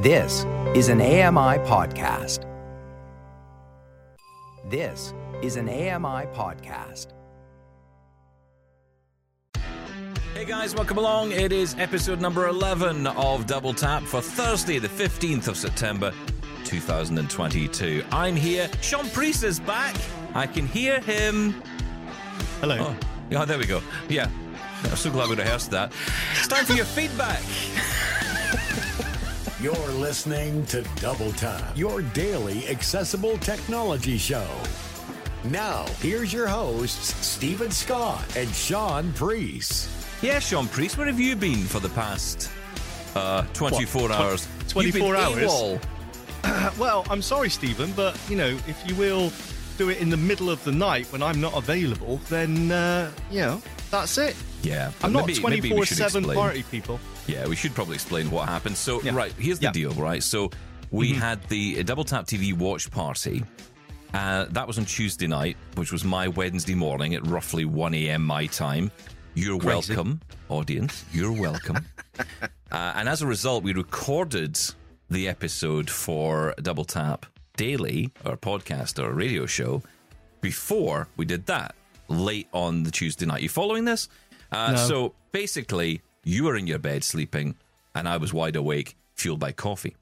This is an AMI podcast. This is an AMI podcast. Hey guys, welcome along. It is episode number 11 of Double Tap for Thursday, the 15th of September, 2022. I'm here. Sean Priest is back. I can hear him. Hello. Oh, yeah, there we go. Yeah. I'm so glad we rehearsed that. It's time for your feedback. You're listening to Double Tap, your daily accessible technology show. Now, here's your hosts, Stephen Scott and Sean Priest. Yeah, Sean Priest, where have you been for the past uh, 24 What, tw- hours? 24 You've been hours? Well, I'm sorry, Stephen, but you know, if you will do it in the middle of the night when I'm not available, then uh, you know that's it. Yeah, I'm but not maybe- maybe we 24 seven explain. party people. Yeah, we should probably explain what happened. So, Yeah. right, here's the Yeah. deal, right? So, we Mm-hmm. had the Double Tap TV watch party. Uh, that was on Tuesday night, which was my Wednesday morning at roughly 1 a.m. my time. You're Crazy. welcome, audience. You're welcome. uh, and as a result, we recorded the episode for Double Tap Daily, our podcast or radio show, before we did that, late on the Tuesday night. You following this? Uh, No. So basically, you were in your bed sleeping, and I was wide awake, fueled by coffee.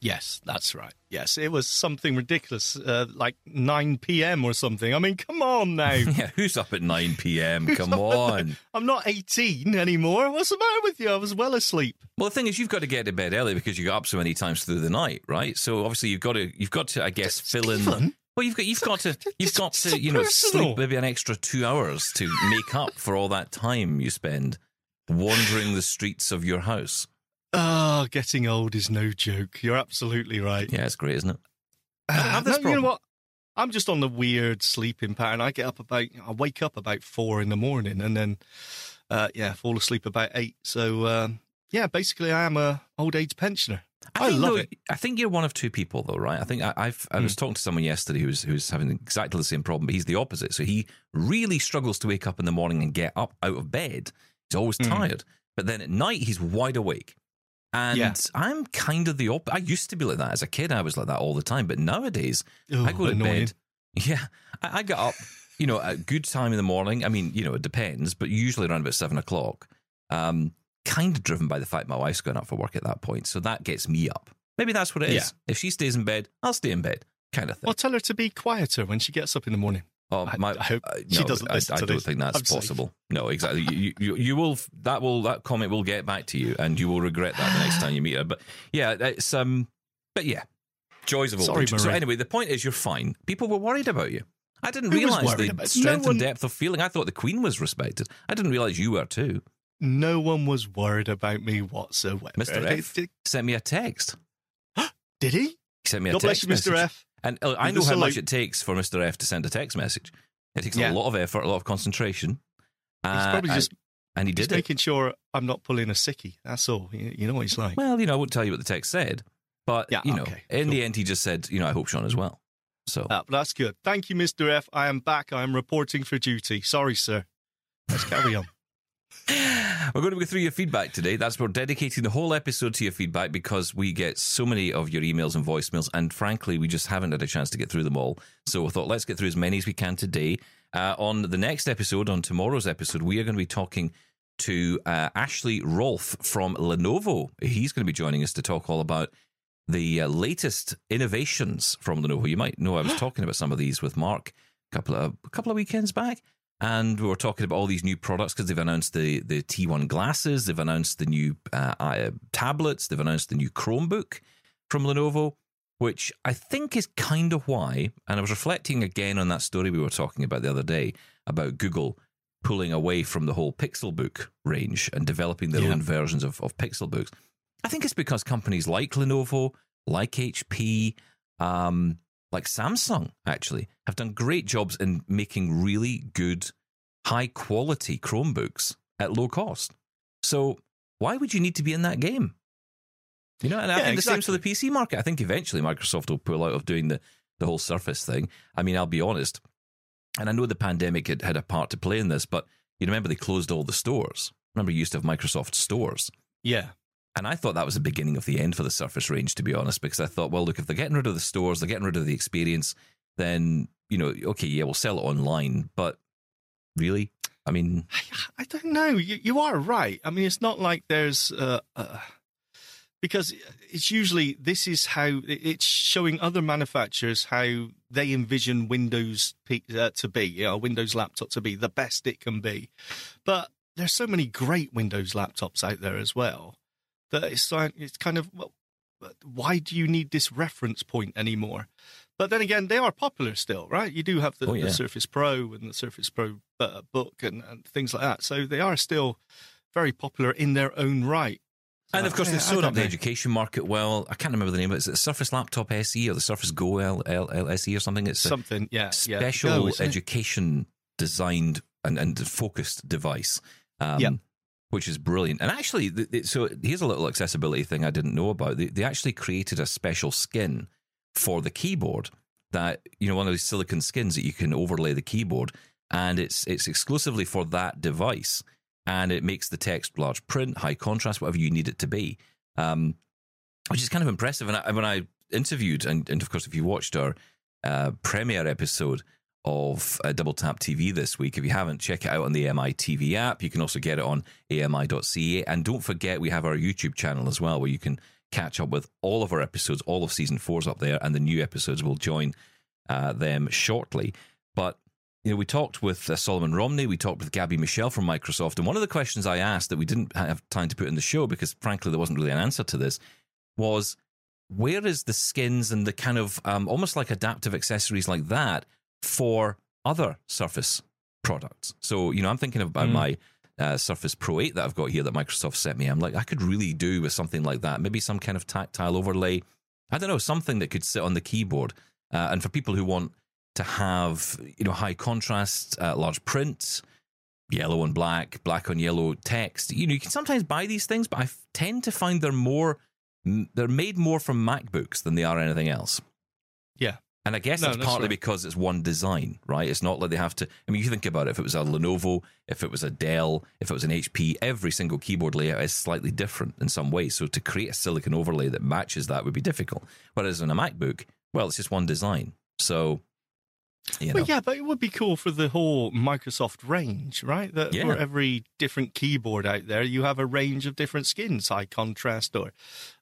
Yes, that's right. Yes, it was something ridiculous, uh, like 9 p.m. or something. I mean, come on now. Yeah, who's up at 9 p.m.? Come on. I'm not 18 anymore. What's the matter with you? I was well asleep. Well, the thing is, you've got to get to bed early because you got up so many times through the night, right? So obviously, you've got to, you've got to, I guess, fill in. Stephen? Well, you've got, you've got to, you've got to, you know, personal. sleep maybe an extra two hours to make up for all that time you spend wandering the streets of your house. Oh, getting old is no joke. You're absolutely right. Yeah, it's great, isn't it? Uh, have this no, you know problem. what? I'm just on the weird sleeping pattern. I get up about, I wake up about four in the morning, and then, uh, yeah, fall asleep about eight. So, um, yeah, basically, I am a old age pensioner. I, think, love though, it. I think you're one of two people, though, right? I think I, I've I Hmm. was talking to someone yesterday who's who's having exactly the same problem, but he's the opposite. So he really struggles to wake up in the morning and get up out of bed. He's always Hmm. tired, but then at night he's wide awake. And Yeah. I'm kind of the opposite. I used to be like that as a kid. I was like that all the time, but nowadays Oh, I go to annoying. bed. Yeah, I, I get up. You know, at a good time in the morning. I mean, you know, it depends, but usually around about seven o'clock. Um, kind of driven by the fact my wife's going out for work at that point, so that gets me up. Maybe that's what it is. Yeah. If she stays in bed, I'll stay in bed, kind of thing. Well, tell her to be quieter when she gets up in the morning. Oh, I- my, I hope uh, she doesn't I, I don't this. think that's I'm safe. possible. No, exactly. You, you, you will. That will. That comment will get back to you, and you will regret that the next time you meet her. But yeah, it's um. But yeah, joys of old Sorry, age. So anyway, the point is, you're fine. People were worried about you. I didn't Who realize the strength no one- and depth of feeling. I thought the Queen was respected. I didn't realize you were too. No one was worried about me whatsoever. Mr. F sent me a text. did he? He sent me a God bless text you, Mr. message. F. And uh, I know how much like. it takes for Mr. F to send a text message. It takes a lot of effort, a lot of concentration. He's Uh, probably and- just and he did it. making sure I'm not pulling a sickie. That's all. You, you know what he's like. Well, you know, I won't tell you what the text said, but Yeah, you know, okay, in cool. the end, he just said, you know, I hope Sean as well. So but that's good. Thank you, Mr. F. I am back. I am reporting for duty. Sorry, sir. Let's carry on. We're going to go through your feedback today. That's we're dedicating the whole episode to your feedback because we get so many of your emails and voicemails, and frankly, we just haven't had a chance to get through them all. So we thought let's get through as many as we can today. Uh, on the next episode, on tomorrow's episode, we are going to be talking to uh, Ashley Rolfe from Lenovo. He's going to be joining us to talk all about the uh, latest innovations from Lenovo. You might know I was talking about some of these with Mark a couple of a couple of weekends back, and we were talking about all these new products because they've announced the the T1 glasses, they've announced the new uh, uh, tablets, they've announced the new Chromebook from Lenovo, which I think is kind of why. And I was reflecting again on that story we were talking about the other day about Google pulling away from the whole Pixelbook range and developing their Yeah. own versions of, of Pixelbooks. I think it's because companies like Lenovo, like HP, um, like Samsung, actually, have done great jobs in making really good, high quality Chromebooks at low cost. So why would you need to be in that game? You know, and I Yeah, think the same for the PC market. I think eventually Microsoft will pull out of doing the, the whole Surface thing. I mean, I'll be honest, and I know the pandemic had, had a part to play in this, but you remember they closed all the stores. Remember, you used to have Microsoft stores. Yeah. And I thought that was the beginning of the end for the Surface range, to be honest, because I thought, well, look, if they're getting rid of the stores, they're getting rid of the experience, then, you know, okay, yeah, we'll sell it online. But really? I mean, I don't know. You, you are right. I mean, it's not like there's uh, uh, because it's usually this is how it's showing other manufacturers how they envision Windows uh, to be, you know, Windows laptop to be the best it can be. But there's so many great Windows laptops out there as well that it's like it's kind of well, why do you need this reference point anymore? But then again, they are popular still, right? You do have the, Oh, yeah. the Surface Pro and the Surface Pro uh, book and, and things like that. So they are still very popular in their own right. and of course, Yeah, they've I up the education market well. I can't remember the name of it. Is it the Surface Laptop SE or the Surface Go L, L, LSE or something? It's Something, yeah, yeah. special Go, isn't it? education designed and, and focused device. Um, Yeah. Which is brilliant. And actually, so here's a little accessibility thing I didn't know about. They, they actually created a special skin for the keyboard that, you know, one of these silicon skins that you can overlay the keyboard. And it's it's exclusively for that device. And it makes the text large print, high contrast, whatever you need it to be. Um, which is kind of impressive. And I, when I interviewed, and, and of course, if you watched our uh, premiere episode of uh, Double Tap TV this week, if you haven't, check it out on the AMI TV app. You can also get it on ami.ca. And don't forget, we have our YouTube channel as well, where you can catch up with all of our episodes. All of season four's up there, and the new episodes will join uh, them shortly. But you know, we talked with uh, Solomon Romney, we talked with Gabby Michelle from Microsoft, and one of the questions I asked that we didn't have time to put in the show because, frankly, there wasn't really an answer to this was where is the skins and the kind of um, almost like adaptive accessories like that for other Surface products? So, you know, I'm thinking about Mm. my uh, Surface Pro 8 that I've got here that Microsoft sent me. I'm like, I could really do with something like that. Maybe some kind of tactile overlay. I don't know, something that could sit on the keyboard. Uh, and for people who want to have, you know, high contrast, uh, large print, yellow and black, black on yellow text. You know, you can sometimes buy these things, but I f- tend to find they're more, m- they're made more from MacBooks than they are anything else. Yeah. And I guess No, that's that's partly right. because it's one design, right? It's not like they have to. I mean, you think about it. If it was a Lenovo, if it was a Dell, if it was an HP, every single keyboard layout is slightly different in some way. So to create a silicon overlay that matches that would be difficult. Whereas on a MacBook, well, it's just one design. So, you know, Well, yeah, but it would be cool for the whole Microsoft range, right? That Yeah. for every different keyboard out there, you have a range of different skins, high contrast, or,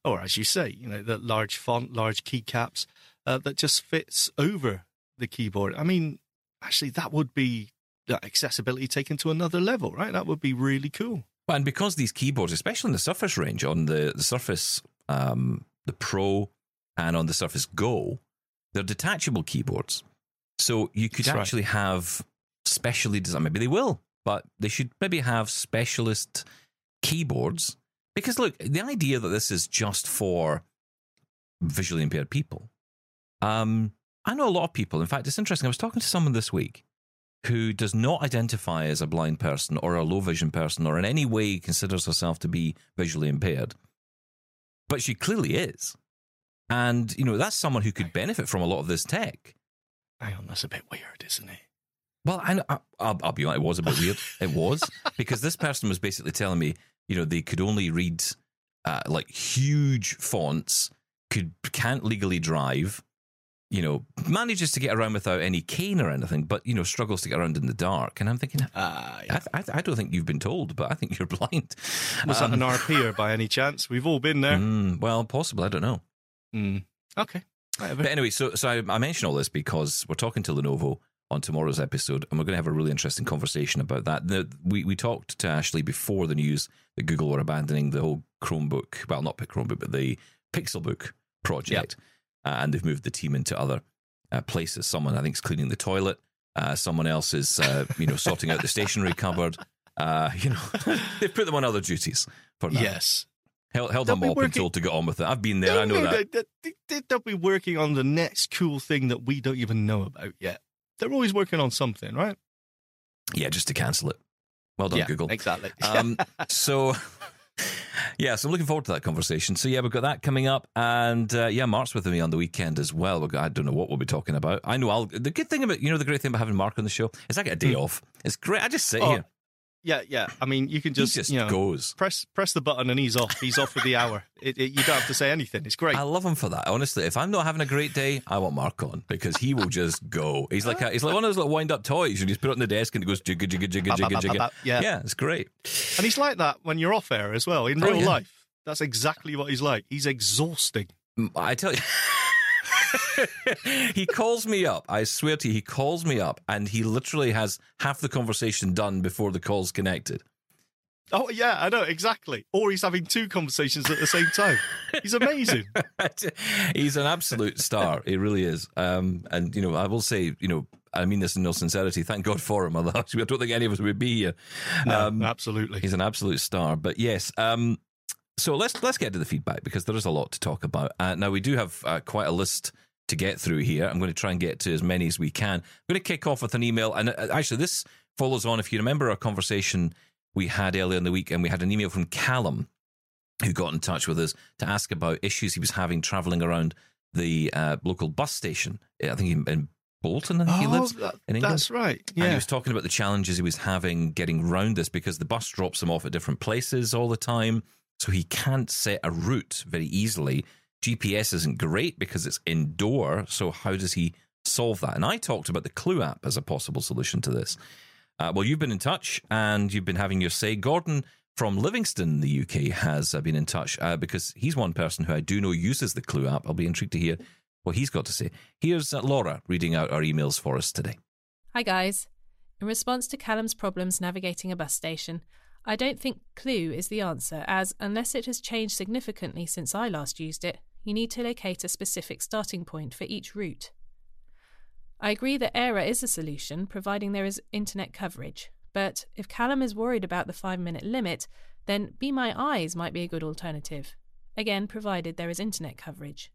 or as you say, you know, the large font, large keycaps uh, that just fits over the keyboard. I mean, actually, that would be uh, accessibility taken to another level, right? That would be really cool. And because these keyboards, especially in the Surface range, on the, the Surface, um, the Pro, and on the Surface Go, they're detachable keyboards. So you could That's right. actually have specially designed, maybe they will, but they should maybe have specialist keyboards. Because look, the idea that this is just for visually impaired people, um, I know a lot of people. In fact, it's interesting. I was talking to someone this week who does not identify as a blind person or a low vision person or in any way considers herself to be visually impaired. But she clearly is. And, you know, that's someone who could benefit from a lot of this tech. Hang on, that's a bit weird, isn't it? Well, I, I, I'll, I'll be honest, it was a bit weird. It was because this person was basically telling me, you know, they could only read uh, like huge fonts, could can't legally drive, you know, manages to get around without any cane or anything, but you know, struggles to get around in the dark. And I'm thinking, Ah, I, I, I don't think you've been told, but I think you're blind. Was Um, that an RPer by any chance? We've all been there. mm, well, possible. I don't know. Mm. Okay. Whatever. But anyway, so so I, I mention all this because we're talking to Lenovo on tomorrow's episode, and we're going to have a really interesting conversation about that. The, we we talked to Ashley before the news that Google were abandoning the whole Chromebook, well, not Chromebook, but the Pixelbook project, uh, and they've moved the team into other uh, places. Someone I think is cleaning the toilet. Uh, someone else is uh, you know sorting out the stationery cupboard. Uh, you know, they've put them on other duties for now. yes. Held, held They'll them be all been told to get on with it. I've been there. I know No, no, that. They, they, they- they'll be working on the next cool thing that we don't even know about yet. They're always working on something, right? Yeah, just to cancel it. Well done, yeah, Google. Exactly. Um, so, yeah, so I'm looking forward to that conversation. So, yeah, we've got that coming up. And uh, yeah, Mark's with me on the weekend as well. We've got, I don't know what we'll be talking about. I know I'll, the good thing about, you know, the great thing about having Mark on the show is I get a day Hmm. off. It's great. I just sit Oh, here. Yeah, yeah. I mean, you can He just, just you know, goes. press press the button and he's off. He's off for the hour. It, it, you don't have to say anything. It's great. I love him for that. Honestly, if I'm not having a great day, I want Mark on because he will just go. He's like a, he's like one of those little wind up toys. You just put it on the desk and it goes jigga jigga jigga jigga jigga. Yeah. yeah, it's great. And he's like that when you're off air as well. In Oh, real yeah. life, that's exactly what he's like. He's exhausting. Mm, I tell you. he calls me up. I swear to you, he calls me up and he literally has half the conversation done before the call's connected. Oh yeah, I know exactly. Or he's having two conversations at the same time. He's amazing. He's an absolute star. He really is. Um, and you know, I will say, you know, I mean this in no sincerity. Thank God for him. Otherwise, I don't think any of us would be here. No, Um, absolutely. He's an absolute star. But yes, um, so let's let's get to the feedback because there is a lot to talk about. Uh, now we do have uh, quite a list to get through here. I'm going to try and get to as many as we can. I'm going to kick off with an email, and uh, actually this follows on. If you remember our conversation we had earlier in the week, and we had an email from Callum who got in touch with us to ask about issues he was having traveling around the uh, local bus station. I think in, Bolton, I think he Oh, lives that- in England. That's right. And he was talking about the challenges he was having getting round this because the bus drops him off at different places all the time. So he can't set a route very easily. GPS isn't great because it's indoor. So how does he solve that? And I talked about the Clew app as a possible solution to this. Uh, well, you've been in touch and you've been having your say. Gordon from Livingston, the UK, has uh, been in touch uh, because he's one person who I do know uses the Clew app. I'll be intrigued to hear what he's got to say. Here's uh, Laura reading out our emails for us today. Hi, guys. In response to Callum's problems navigating a bus station, I don't think Clew is the answer, as unless it has changed significantly since I last used it, you need to locate a specific starting point for each route. I agree that Aira is a solution, providing there is internet coverage, but if Callum is worried about the five minute limit, then Be My Eyes might be a good alternative, again, provided there is internet coverage.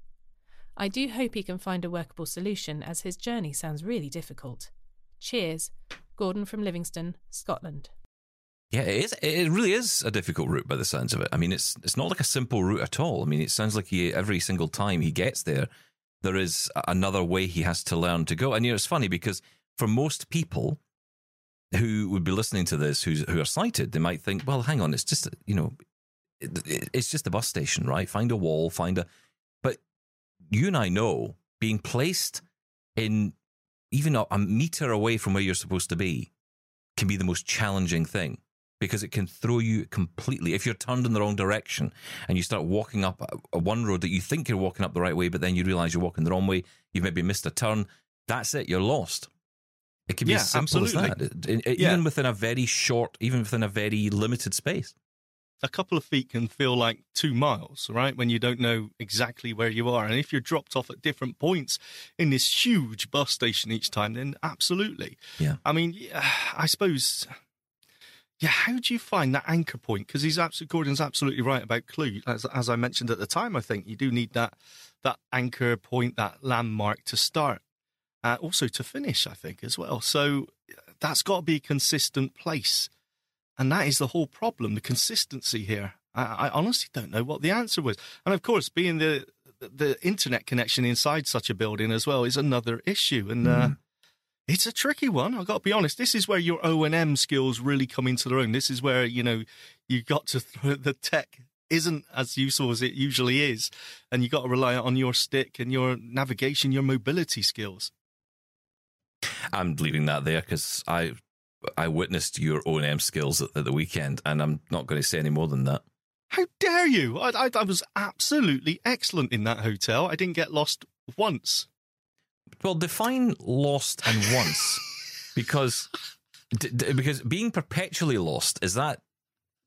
I do hope he can find a workable solution, as his journey sounds really difficult. Cheers. Gordon from Livingston, Scotland. Yeah, it is. It really is a difficult route by the sounds of it. I mean, it's it's not like a simple route at all. I mean, it sounds like he every single time he gets there, there is another way he has to learn to go. And you know, it's funny because for most people who would be listening to this, who's, who are sighted, they might think, well, hang on, it's just you know, it, it- it's just a bus station, right? Find a wall, find a. But you and I know being placed in even a, a meter away from where you're supposed to be can be the most challenging thing because it can throw you completely. If you're turned in the wrong direction and you start walking up a, a one road that you think you're walking up the right way, but then you realize you're walking the wrong way, you've maybe missed a turn, that's it, you're lost. It can be Yeah, as simple as that, It- it- Yeah. even within a very short, even within a very limited space. a couple of feet can feel like two miles, right? When you don't know exactly where you are. And if you're dropped off at different points in this huge bus station each time, then absolutely. Yeah. I mean, I suppose. Yeah, how do you find that anchor point? Because he's absolutely Gordon's absolutely right about Clew. As, as I mentioned at the time, I think you do need that that anchor point, that landmark to start, uh, also to finish. I think as well. So that's got to be a consistent place. And that is the whole problem, the consistency here. I, I honestly don't know what the answer was. And of course, being the the internet connection inside such a building as well is another issue. And uh, it's a tricky one. I've got to be honest. This is where your O and M skills really come into their own. This is where you know you got to throw the tech isn't as useful as it usually is, and you've got to rely on your stick and your navigation, your mobility skills. I'm leaving that there because I I witnessed your O and M skills at, at the weekend, and I'm not going to say any more than that. How dare you? I, I, I was absolutely excellent in that hotel. I didn't get lost once. Well, define lost and once, because d- d- because being perpetually lost is that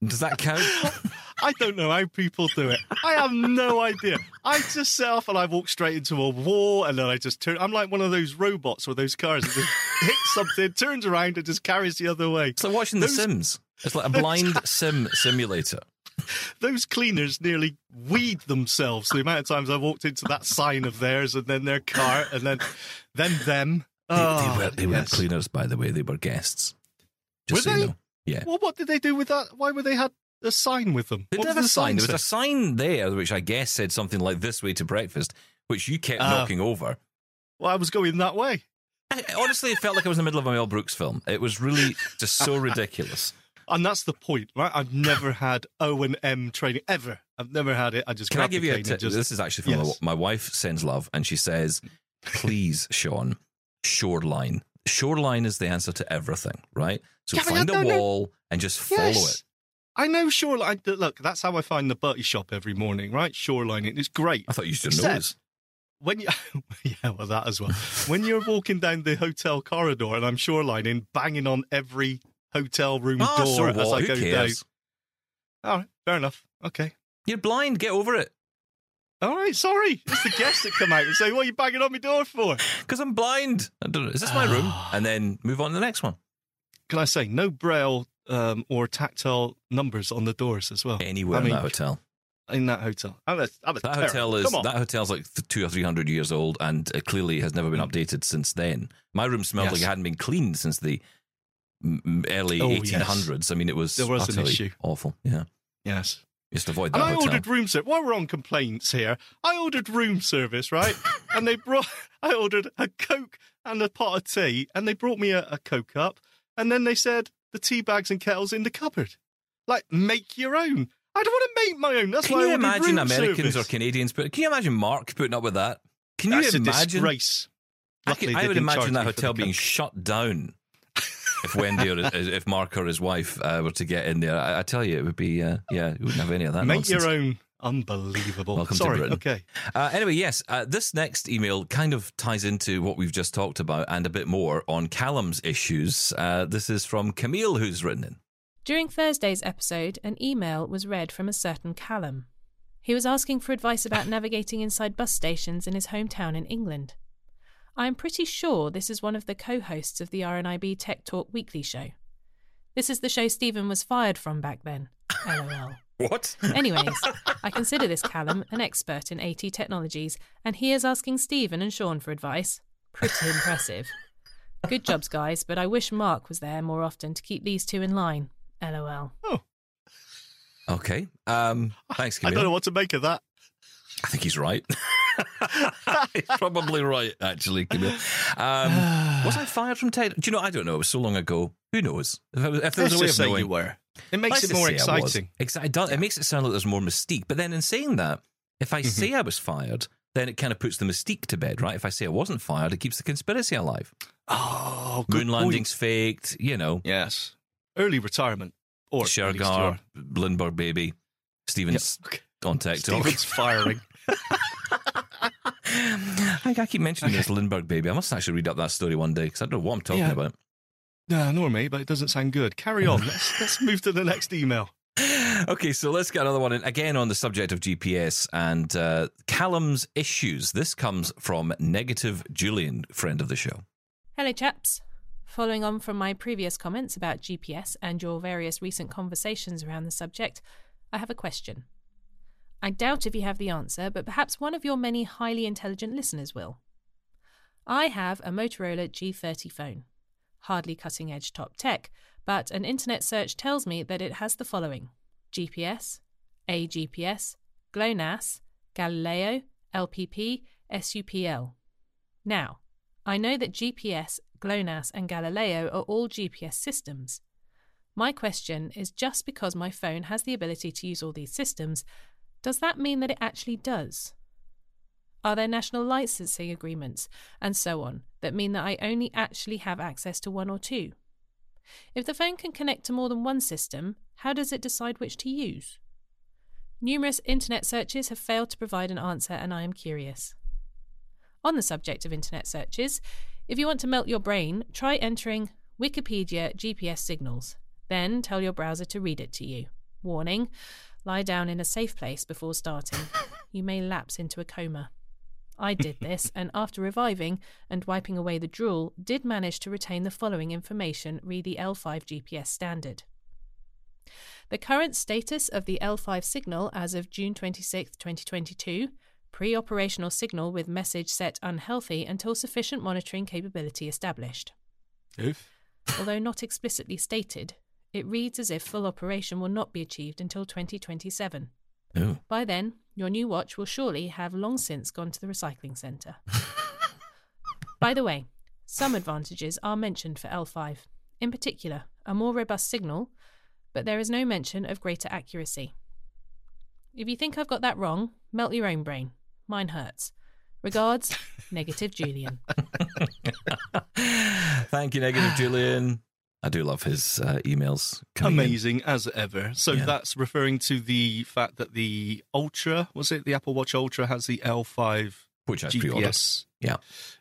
does that count? I don't know how people do it. I have no idea. I just set off and I walk straight into a wall and then I just turn. I'm like one of those robots or those cars that just hits something, turns around and just carries the other way. It's like watching Those- The Sims. It's like a blind sim simulator. Those cleaners nearly weed themselves. The amount of times I walked into that sign of theirs and then their car and then then them. They, Oh, they ah, were they were yes. cleaners, by the way. They were guests. Just Were so you they? know. Yeah. Well, what did they do with that? Why were they had a sign with them? They What did have a sign. There was a sign there, which I guess said something like "This way to breakfast," which you kept Oh. knocking over. Well, I was going that way. I- honestly, it felt like I was in the middle of a Mel Brooks film. It was really just so ridiculous. And that's the point, right? I've never had O and M training ever. I've never had it. I just Can I give you a tip? just This is actually from Yes. my, my wife sends love, and she says, "Please, Sean, shoreline. Shoreline is the answer to everything, right? So Yeah, find a know- wall and just follow it. I know shoreline. Look, that's how I find the Bertie shop every morning, right? Shoreline. It's great. I thought you used to Except- know this. when you yeah well that as well when you're walking down the hotel corridor and i'm shorelining banging on every hotel room Oh, door so as what? i Who go cares? down all right fair enough okay You're blind. Get over it. all right sorry it's the guests that come out and say what are you banging on my door for Because I'm blind. I don't know. Is this my room? And then move on to the next one. can i say no braille um, or tactile numbers on the doors as well Anywhere I mean, in that hotel. in that hotel I'm a, I'm a That terror. hotel is that hotel's like two or three hundred years old, and it clearly has never been updated since then. My room smelled Yes. like it hadn't been cleaned since the early Oh, eighteen hundreds. I mean, it was There was an issue. awful. Yeah, yes just avoid that And I hotel. ordered room service. While we're on complaints here, I ordered room service, right? and they brought, I ordered a Coke and a pot of tea, and they brought me a, a Coke cup. And then they said, the tea bags and kettles in the cupboard. Like, make your own. I don't want to make my own. That's Can why I you ordered imagine Americans service. or Canadians? But can you imagine Mark putting up with that? Can you That's a imagine? disgrace. I, I would imagine that me for the hotel being shut down if Wendy or if Mark or his wife uh, were to get in there. I, I tell you, it would be uh, yeah, you wouldn't have any of that. Make nonsense. your own. Unbelievable. Welcome to Sorry. Britain. Okay. Uh, anyway, yes, uh, this next email kind of ties into what we've just talked about and a bit more on Callum's issues. Uh, this is from Camille, who's written in. During Thursday's episode, an email was read from a certain Callum. He was asking for advice about navigating inside bus stations in his hometown in England. I am pretty sure this is one of the co hosts of the RNIB Tech Talk weekly show. This is the show Stephen was fired from back then. LOL. What? Anyways, I consider this Callum an expert in AT technologies, and he is asking Stephen and Sean for advice. Pretty impressive. Good jobs, guys, but I wish Mark was there more often to keep these two in line. LOL. Oh, Okay. Um, thanks, I don't know what to make of that. I think he's right. he's probably right, actually. Um, was I fired from Ted? Do you know? I don't know. It was so long ago. Who knows? If, was- if there was Let's a way of knowing, you were. It makes Let's it more say I was. exciting. It, does, it makes it sound like there's more mystique. But then in saying that, if I say I was fired, then it kind of puts the mystique to bed, right? If I say I wasn't fired, it keeps the conspiracy alive. Oh, Moon point. landing's faked, you know. Yes. Early retirement. Or at least you Shergar. Lindbergh baby, Stevens Yep. on TikTok. Stephen's firing. I, I keep mentioning this Lindbergh baby. I must actually read up that story one day because I don't know what I'm talking Yeah. about. no, nor me, but it doesn't sound good. Carry on. let's, let's move to the next email. okay, so let's get another one in. Again, on the subject of GPS and uh, Callum's issues. This comes from Negative Julian, friend of the show. Hello, chaps. Following on from my previous comments about GPS and your various recent conversations around the subject, I have a question. I doubt if you have the answer, but perhaps one of your many highly intelligent listeners will. I have a Motorola G30 phone. Hardly cutting edge top tech, but an internet search tells me that it has the following GPS, AGPS, GLONASS, Galileo, LPP, SUPL. Now, I know that GPS, GLONASS, and Galileo are all GPS systems. My question is just because my phone has the ability to use all these systems, does that mean that it actually does? Are there national licensing agreements and so on that mean that I only actually have access to one or two? If the phone can connect to more than one system, how does it decide which to use? Numerous internet searches have failed to provide an answer, and I am curious. On the subject of internet searches, if you want to melt your brain, try entering Wikipedia GPS signals. Then tell your browser to read it to you. Warning lie down in a safe place before starting. You may lapse into a coma. I did this, and after reviving and wiping away the drool, did manage to retain the following information re the L5 GPS standard. The current status of the L5 signal as of June 26, 2022 pre operational signal with message set unhealthy until sufficient monitoring capability established. Oof. Although not explicitly stated, it reads as if full operation will not be achieved until 2027. Oh. By then, your new watch will surely have long since gone to the recycling centre. By the way, some advantages are mentioned for L5. In particular, a more robust signal, but there is no mention of greater accuracy. If you think I've got that wrong, melt your own brain. Mine hurts. Regards, Negative Julian. Thank you, Negative Julian. I do love his uh, emails. coming in. Amazing as ever. So Yeah. that's referring to the fact that the Ultra, was it the Apple Watch Ultra, has the L5 which I pre-ordered. GPS. Yeah.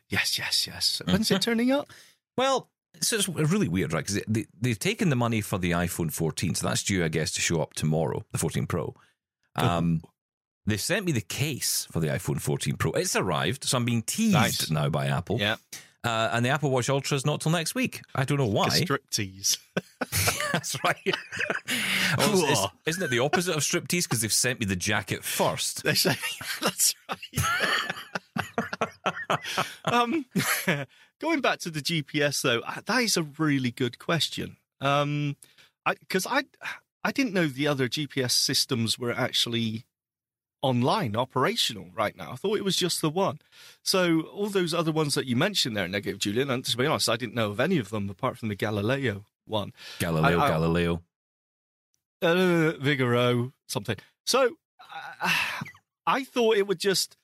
Yes, yes, yes. When's it turning up? Well, so it's really weird, right? Because they, they've taken the money for the iPhone 14, so that's due, I guess, to show up tomorrow, the 14 Pro. Um, they sent me the case for the iPhone 14 Pro. It's arrived, so I'm being teased Nice. now by Apple. Yeah. Uh, and the Apple Watch Ultra is not till next week. I don't know why. Striptease. That's right. Oh, it's- it's- isn't it the opposite of striptease? Because they've sent me the jacket first. They say that's right. um, going back to the GPS though, that is a really good question. Um, because I, I didn't know the other GPS systems were actually online, operational right now. I thought it was just the one. So all those other ones that you mentioned there, negative Julian, and to be honest, I didn't know of any of them apart from the Galileo one. Galileo, I- I- Galileo. uh, Vigoro, something. So uh, I thought it would just,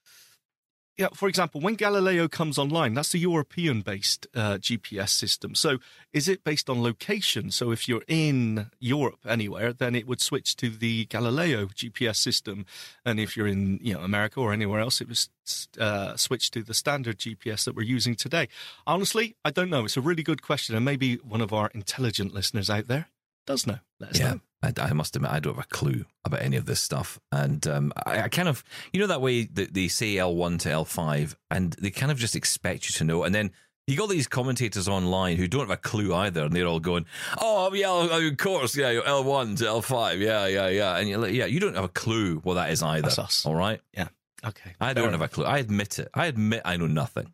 yeah. For example, when Galileo comes online, that's the European-based uh, GPS system. So is it based on location? So if you're in Europe anywhere, then it would switch to the Galileo GPS system, and if you're in you know America or anywhere else, it was uh, switch to the standard GPS that we're using today. Honestly, I don't know. It's a really good question, and maybe one of our intelligent listeners out there does know. Let us Yeah, know. I, I must admit, I don't have a clue about any of this stuff. And um, I, I kind of, you know, that way that they say L1 to L5 and they kind of just expect you to know. And then you got these commentators online who don't have a clue either. And they're all going, oh, yeah, of course, yeah, L1 to L5. Yeah, yeah, yeah. And you're like, yeah, you don't have a clue what that is either. That's us. All right. Yeah. Okay. I don't have a clue. I admit it. I admit I know nothing.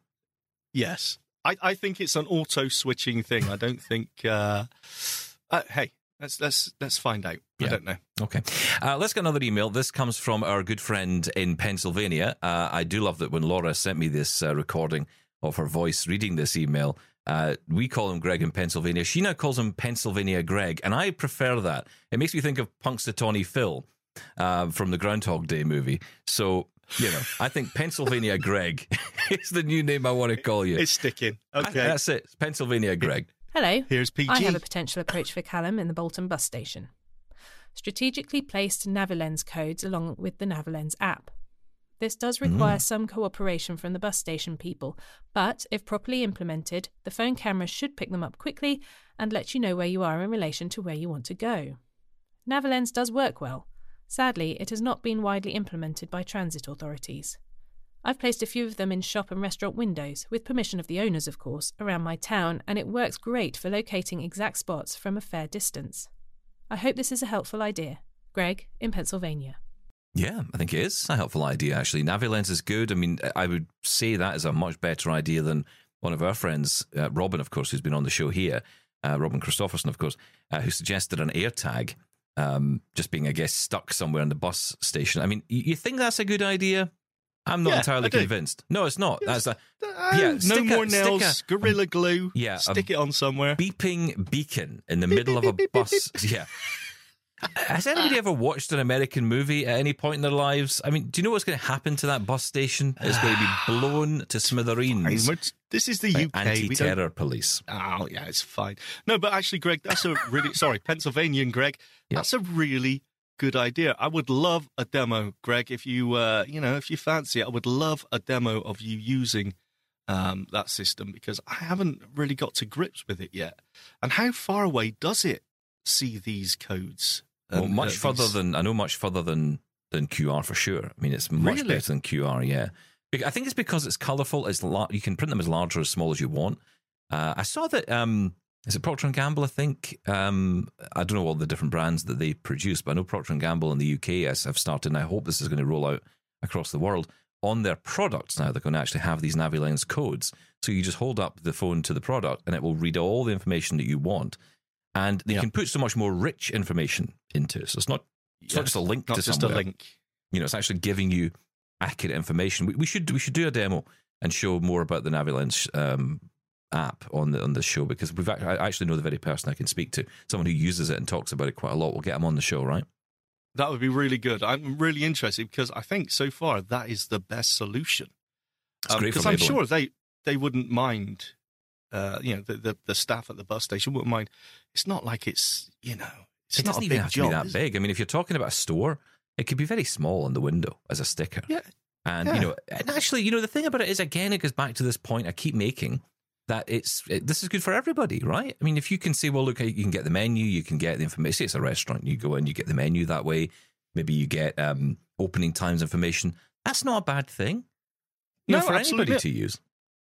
Yes. I, I think it's an auto switching thing. I don't think. Uh, uh, hey, let's let's let's find out. Yeah. I don't know. Okay. Uh, let's get another email. This comes from our good friend in Pennsylvania. Uh, I do love that when Laura sent me this uh, recording of her voice reading this email, uh, we call him Greg in Pennsylvania. She now calls him Pennsylvania Greg, and I prefer that. It makes me think of Punxsutawney Phil uh, from the Groundhog Day movie. So, you know, I think Pennsylvania Greg is the new name I want to call you. It's sticking. I- Okay. that's it. It's Pennsylvania Greg. Hello. Here's PG. I have a potential approach for Callum in the Bolton bus station. Strategically placed Navilens codes along with the Navilens app. This does require mm. some cooperation from the bus station people, but if properly implemented, the phone camera should pick them up quickly and let you know where you are in relation to where you want to go. Navilens does work well. Sadly, it has not been widely implemented by transit authorities. I've placed a few of them in shop and restaurant windows, with permission of the owners, of course, around my town, and it works great for locating exact spots from a fair distance. I hope this is a helpful idea. Greg, in Pennsylvania. Yeah, I think it is a helpful idea, actually. Navilens is good. I mean, I would say that is a much better idea than one of our friends, uh, Robin, of course, who's been on the show here, uh, Robin Christopherson, of course, uh, who suggested an AirTag, um, just being, I guess, stuck somewhere in the bus station. I mean, you, you think that's a good idea? I'm not Yeah, entirely convinced. No, it's not. That's a Uh, Yeah, no a- more nails. Gorilla glue. Yeah, Stick it on somewhere. beeping beacon in the middle of a bus. Yeah. Has anybody ever watched an American movie at any point in their lives? I mean, do you know what's going to happen to that bus station? It's going to be blown to smithereens. This is the UK. Anti-terror police. Oh yeah, it's fine. No, but actually, Greg, that's a really sorry, Pennsylvanian Greg. Yeah. That's a really good idea. I would love a demo, Greg. If you, uh, you know, if you fancy it, I would love a demo of you using um, that system because I haven't really got to grips with it yet. And how far away does it see these codes? Well, And, much uh, further than I know, much further than than QR for sure. I mean, it's much Really? better than QR. Yeah, I think it's because it's colourful. It's la- you can print them as large or as small as you want. Uh, I saw that. Um, is it Procter and Gamble? I think. Um, I don't know all the different brands that they produce, but I know Procter and Gamble in the UK has have started, and I hope this is going to roll out across the world on their products now. They're going to actually have these Navilens codes, so you just hold up the phone to the product, and it will read all the information that you want, and they Yeah. can put so much more rich information into it. So it's not it's not just a link to just somewhere. a link. You know, it's actually giving you accurate information. We, we should we should do a demo and show more about the Navilens um, app on the on the show because we've act- I actually know the very person I can speak to, someone who uses it and talks about it quite a lot. We'll get them on the show, right? That would be really good. I'm really interested because I think so far that is the best solution. Great Because I'm sure they they wouldn't mind. Uh, you know, the, the the staff at the bus station wouldn't mind. It's not like it's you know, it's it not doesn't a even big have to job. be that big. I mean, if you're talking about a store, it could be very small on the window as a sticker. Yeah, And Yeah. you know, and actually, you know, the thing about it is, again, it goes back to this point I keep making that it's it, this is good for everybody, right? I mean, if you can say, well, look, you can get the menu, you can get the information. It's a restaurant, you go in, you get the menu that way. Maybe you get um, opening times information. That's not a bad thing. You know, No, for absolutely. anybody to use.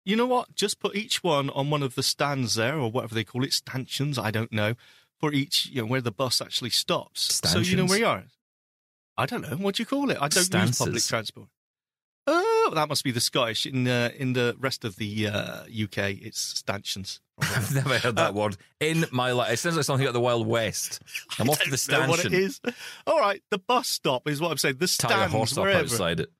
You know what? Just put each one on one of the stands there, or whatever they call it, stanchions. I don't know. For each, you know, where the bus actually stops, so you know where you are. I don't know what do you call it. I don't use public transport. Oh, that must be the Scottish. In uh, in the rest of the uh, UK, it's stanchions. I've never heard that Uh, word in my life. It sounds like something out the Wild West. I'm off to the Know what it stanchion. is? All right, the bus stop is what I'm saying. The Tie a horse up wherever. outside it.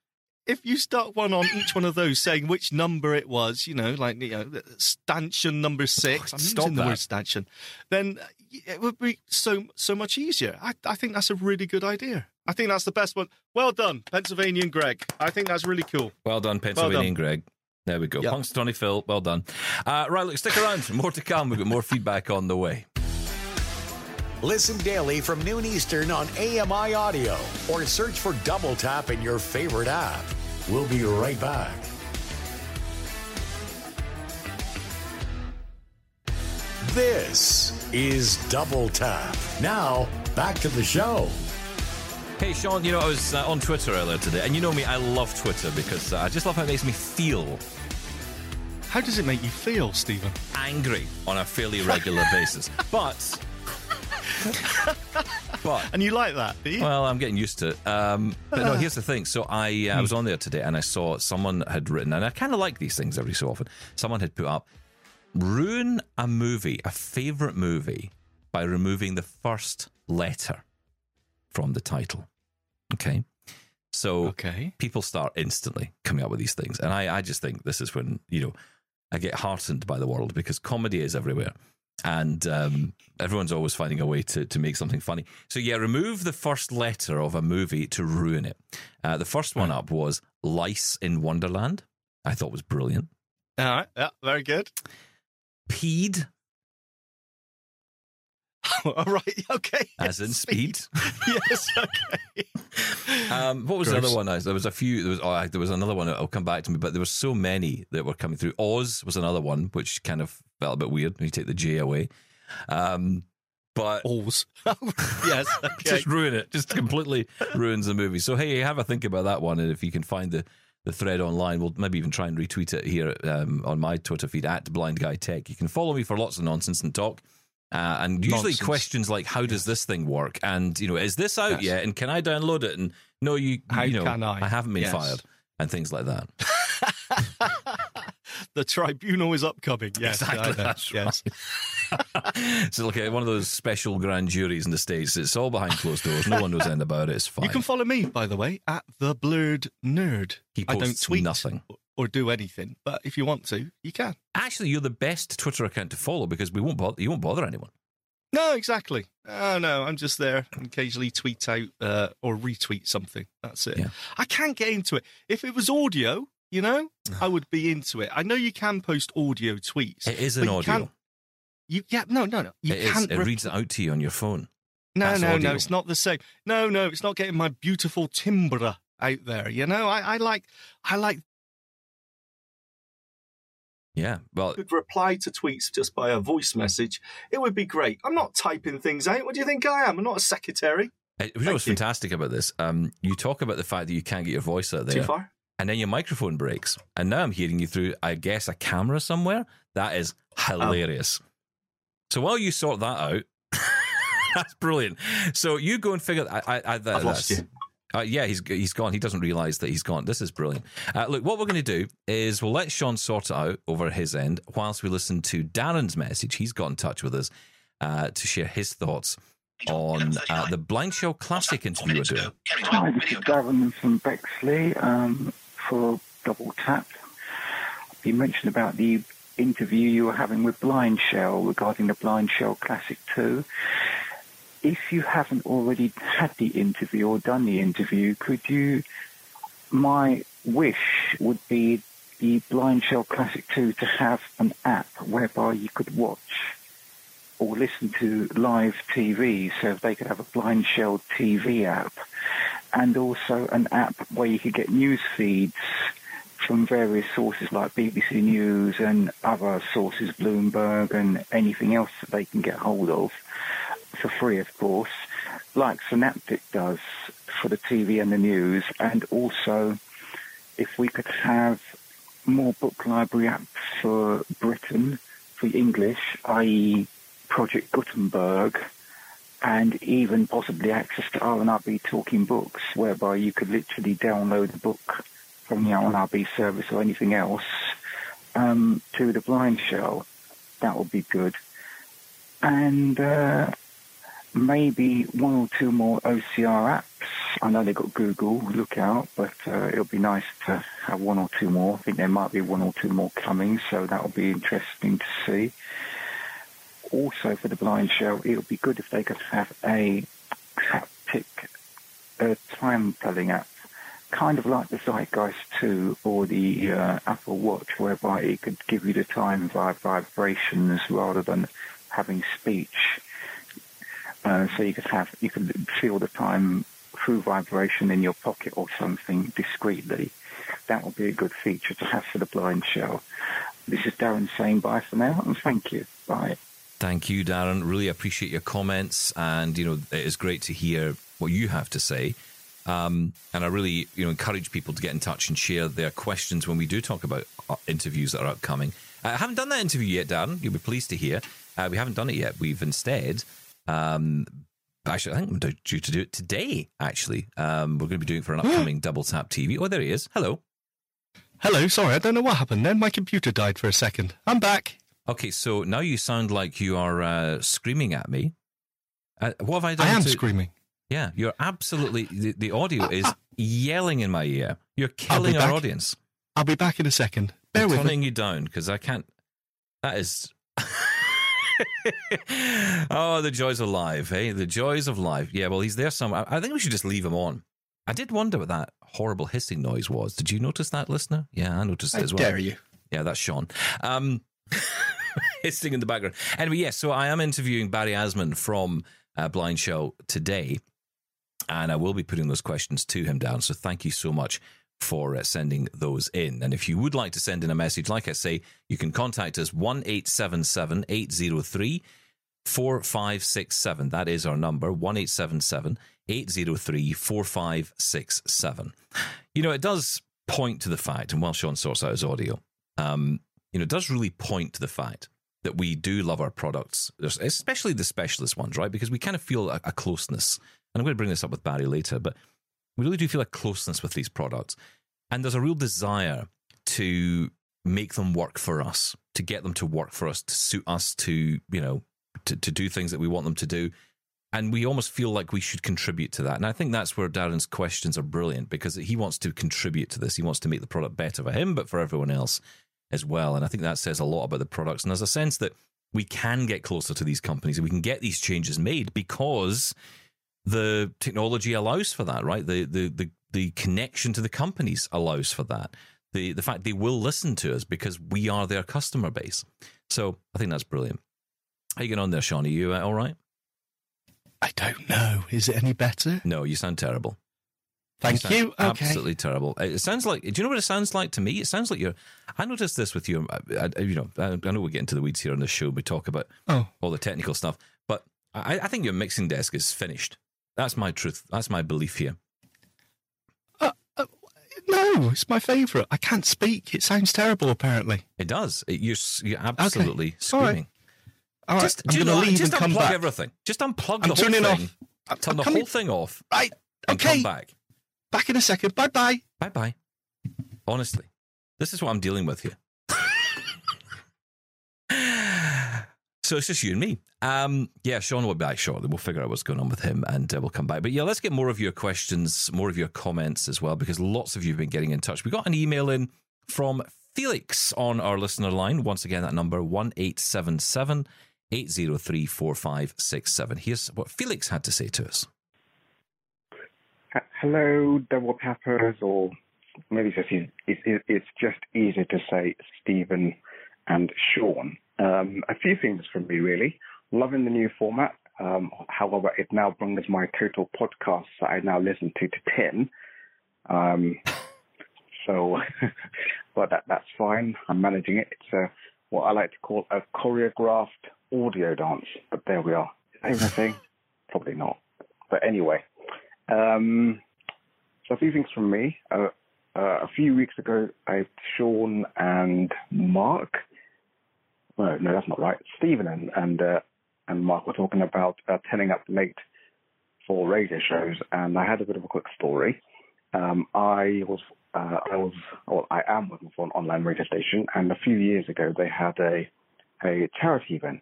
If you stuck one on each one of those saying which number it was, you know, like you know, stanchion number six. I'm using the word stanchion. Then it would be so so much easier. I, I think that's a really good idea. I think that's the best one. Well done, Pennsylvanian Greg. I think that's really cool. Well done, Pennsylvanian done. Greg. There we go. Yeah. Punxsutawney Phil, well done. Uh, right, look, stick around. More to come. We've got more feedback on the way. Listen daily from noon Eastern on AMI Audio or search for Double Tap in your favorite app. We'll be right back. This is Double Tap. Now, back to the show. Hey, Sean, you know, I was uh, on Twitter earlier today, and you know me, I love Twitter because uh, I just love how it makes me feel How does it make you feel, Stephen? angry on a fairly regular basis. But, but, And you like that, do you? well, I'm getting used to it. Um, but no, here's the thing. So I, uh, I was on there today and I saw someone had written, and I kind of like these things every so often. Someone had put up, ruin a movie, a favorite movie, by removing the first letter from the title. Okay. So okay. people start instantly coming up with these things. And I, I just think this is when, you know, I get heartened by the world because comedy is everywhere. And um, everyone's always finding a way to, to make something funny. So, yeah, remove the first letter of a movie to ruin it. Uh, the first one up was Lice in Wonderland. I thought was brilliant. All right. Yeah, very good. Peed, All right. Okay. as in speed. yes. Okay. Um, what was the other one? There was a few. There was oh, there was another one. I'll come back to me, but there were so many that were coming through. Oz was another one, which kind of felt a bit weird when you take the J away. Um, but Oz. yes. Okay. just ruin it. Just completely ruins the movie. So hey, have a think about that one, and if you can find the the thread online, we'll maybe even try and retweet it here um, on my Twitter feed at Blind Guy Tech. You can follow me for lots of nonsense and talk. Uh, and usually Nonsense. questions like how does this thing work and you know is this out Yes. yet and can I download it and no you How you know can I? I haven't been Yes. fired and things like that the tribunal is upcoming. Yes, Exactly, that's yes. so like one of those special grand juries in the states it's all behind closed doors no one knows anything about it it's fine You can follow me, by the way, at the blurred nerd. He I don't posts tweet nothing. Or do anything, but if you want to, you can. actually you're the best Twitter account to follow because we won't bother you won't bother anyone No, exactly. Oh no, I'm just there. and Occasionally tweet out uh, or retweet something. That's it. Yeah. I can't get into it. If it was audio, you know, I would be into it. I know you can post audio tweets. it is an audio You yeah no no no you It is. can't it rep- reads it out to you on your phone No, That's no, audio. no, it's not the same. No, no, it's not getting my beautiful timbre out there. You know, I, I like, I like yeah well could reply to tweets just by a voice message. It would be great. I'm not typing things out. What do you think I am? I'm not a secretary. Uh, You know what's fantastic about this? Um, you talk about the fact that you can't get your voice out there. Too far? and then your microphone breaks, and now I'm hearing you through, I guess, a camera somewhere. That is hilarious. So while you sort that out, that's brilliant. So you go and figure. I, I, I, that, I've lost you. Uh, yeah, he's he's gone. He doesn't realise that he's gone. This is brilliant. Uh, look, what we're going to do is we'll let Sean sort it out over his end whilst we listen to Darren's message. He's got in touch with us uh, to share his thoughts on uh, the Blind Shell Classic interview we're doing. Hi, this is Darren from Bexley um, for Double Tap. You mentioned about the interview you were having with Blind Shell regarding the Blind Shell Classic 2. If you haven't already had the interview or done the interview, could you? My wish would be the Blind Shell Classic 2 to have an app whereby you could watch or listen to live TV, so they could have a Blind Shell TV app, and also an app where you could get news feeds from various sources like BBC News and other sources, Bloomberg and anything else that they can get hold of for free, of course, like Synapptic does for the TV and the news, and also if we could have more book library apps for Britain, for English, i.e. Project Gutenberg, and even possibly access to RNIB Talking Books, whereby you could literally download a book from the RNIB service or anything else um, to the BlindShell. That would be good. And uh, maybe one or two more OCR apps. I know they've got Google, Lookout, but uh, it'll be nice to have one or two more. I think there might be one or two more coming, so that will be interesting to see. Also, for the BlindShell, it would be good if they could have a haptic uh, time telling app, kind of like the Zeitgeist 2 or the uh, Apple Watch, whereby it could give you the time via vibrations rather than having speech. Uh, so you could have you could feel the time through vibration in your pocket or something discreetly. That would be a good feature to have for the BlindShell. This is Darren saying bye for now and thank you. Bye. Thank you, Darren. Really appreciate your comments, and you know it is great to hear what you have to say. Um, and I really, you know, encourage people to get in touch and share their questions when we do talk about uh, interviews that are upcoming. I haven't done that interview yet, Darren. You'll be pleased to hear. Uh, we haven't done it yet. We've instead um, actually, I think I'm due to do it today. Actually, um, we're going to be doing it for an upcoming Double Tap TV. Oh, there he is. Hello. Hello. Sorry, I don't know what happened then. My computer died for a second. I'm back. Okay, so now you sound like you are uh, screaming at me. Uh, what have I done? I am to- screaming. Yeah, you're absolutely. The, the audio is yelling in my ear. You're killing our audience. I'll be back in a second. Bear I'm with me. turning you down because I can't. That is. oh, the joys of life, hey? The joys of life. Yeah, well, he's there somewhere. I think we should just leave him on. I did wonder what that horrible hissing noise was. Did you notice that, listener? Yeah, I noticed it as well. dare you? Yeah, that's Sean. Um, hissing in the background. Anyway, yes, so I am interviewing Barry Asman from uh, BlindShell today, and I will be putting those questions to him down. So thank you so much for uh, sending those in. And if you would like to send in a message, like I say, you can contact us 1 877 803 4567. That is our number 1 877 803 4567. You know, it does point to the fact, and while Sean sorts out his audio, um, you know, it does really point to the fact that we do love our products, especially the specialist ones, right? Because we kind of feel a, a closeness. And I'm going to bring this up with Barry later, but we really do feel a closeness with these products. And there's a real desire to make them work for us, to get them to work for us, to suit us, to, you know, to, to do things that we want them to do. And we almost feel like we should contribute to that. And I think that's where Darren's questions are brilliant because he wants to contribute to this. He wants to make the product better for him, but for everyone else as well. And I think that says a lot about the products. And there's a sense that we can get closer to these companies and we can get these changes made because the technology allows for that, right? The the the, the connection to the companies allows for that. The the fact they will listen to us because we are their customer base. So I think that's brilliant. How you getting on there, Sean? Are you uh, all right? I don't know. Is it any better? No, you sound terrible. Thank sound you. Okay. Absolutely terrible. It sounds like. Do you know what it sounds like to me? It sounds like you're. I noticed this with you. I, I, you know, I, I know we get into the weeds here on the show. We talk about Oh, all the technical stuff, but I, I think your mixing desk is finished. That's my truth. That's my belief here. Uh, uh, no, it's my favourite. I can't speak. It sounds terrible, apparently. It does. It, you're you're absolutely All right. screaming. All right, Just, I'm do you going know to leave just and come unplug back. everything. Just unplug I'm the whole turning thing. off. I'm- Turn I'm the coming- whole thing off Right. and Okay. come back. Back in a second. Bye bye. Bye bye. Honestly, this is what I'm dealing with here. So it's just you and me. Um, yeah, Sean will be back shortly. We'll figure out what's going on with him and uh, we'll come back. But yeah, let's get more of your questions, more of your comments as well, because lots of you have been getting in touch. We got an email in from Felix on our listener line. Once again, that number one eight seven seven eight zero three four five six seven. Here's what Felix had to say to us. Hello, double tappers, or maybe it's just, it's it's just easier to say Stephen and Sean. Um, a few things from me, really. Loving the new format. Um, however, it now brings my total podcasts that I now listen to to 10. Um, so, but that, that's fine. I'm managing it. It's a, what I like to call a choreographed audio dance. But there we are. Is that even? Probably not. But anyway, um, so a few things from me. Uh, uh, a few weeks ago, I Sean and Mark. No, no, that's not right. Stephen and and uh, and Mark were talking about uh, turning up late for radio shows, and I had a bit of a quick story. Um, I was uh, I was well, I am working for an online radio station, and a few years ago they had a a charity event,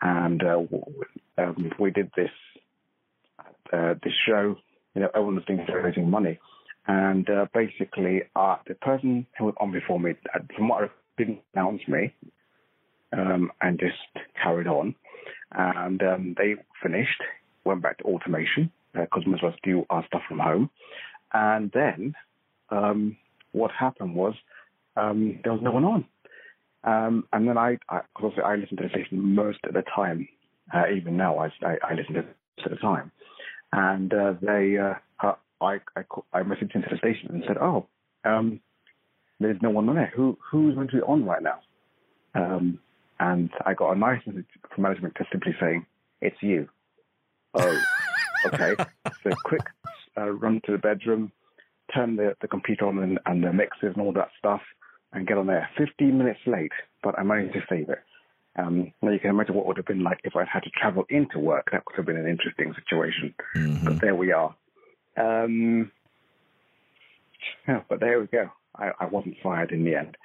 and uh, um, we did this uh, this show. You know, everyone was doing raising money, and uh, basically, uh, the person who was on before me, uh, from what didn't announce me, um, and just carried on. And um, they finished, went back to automation because most of us do our stuff from home. And then um, what happened was um, there was no one on. Um, and then I, cause I listen to the station most of the time. Uh, even now, I, I, I listen to most of the time. And uh, they, uh, uh, I, I, I messaged into the station and said, "Oh, um, there's no one on there. Who, who's going to be on right now?" And I got a nice message from management just simply saying, "It's you." Oh, okay. so quick uh, run to the bedroom, turn the, the computer on and, and the mixers and all that stuff, and get on there. 15 minutes late, but I managed to save it. Um, now you can imagine what would have been like if I'd had to travel into work. That would have been an interesting situation. But there we are. Um, yeah, but there we go. I, I wasn't fired in the end.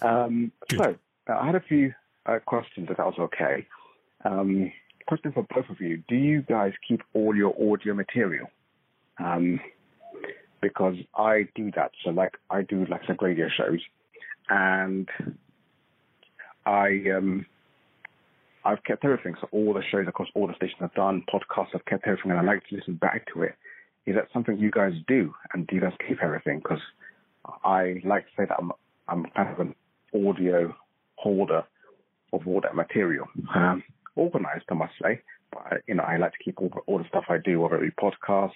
Um, so uh, I had a few uh, questions if that was okay. Um, question for both of you: Do you guys keep all your audio material? Um, because I do that. So like I do like some radio shows, and I um I've kept everything. So all the shows across all the stations I've done, podcasts, I've kept everything, and I like to listen back to it. Is that something you guys do? And do you guys keep everything? Because I like to say that I'm I'm kind of an audio holder of all that material. Um, organized, I must say, but you know I like to keep all, all the stuff I do, whether it be podcasts,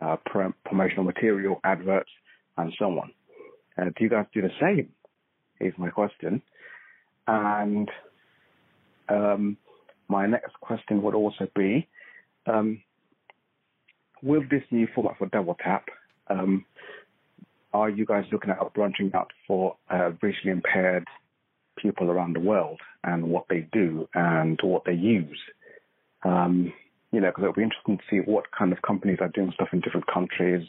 uh, prom- promotional material, adverts, and so on. Uh, do you guys do the same? Is my question. And um, my next question would also be, um, with this new format for Double Tap, um, are you guys looking at branching out for uh, visually impaired people around the world and what they do and what they use? Um, you know, because it'll be interesting to see what kind of companies are doing stuff in different countries.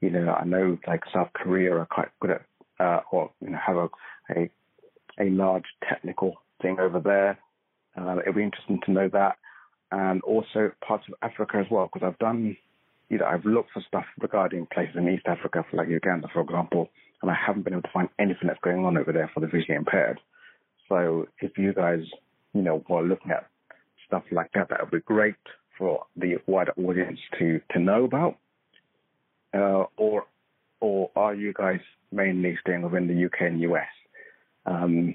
You know, I know like South Korea are quite good at, uh, or you know, have a, a a large technical thing over there. Uh, it'll be interesting to know that, and also parts of Africa as well, because I've done, you know, I've looked for stuff regarding places in East Africa, for like Uganda, for example, and I haven't been able to find anything that's going on over there for the visually impaired. So if you guys, you know, were looking at stuff like that, that would be great for the wider audience to to know about. Uh, or or are you guys mainly staying within the UK and US? Um,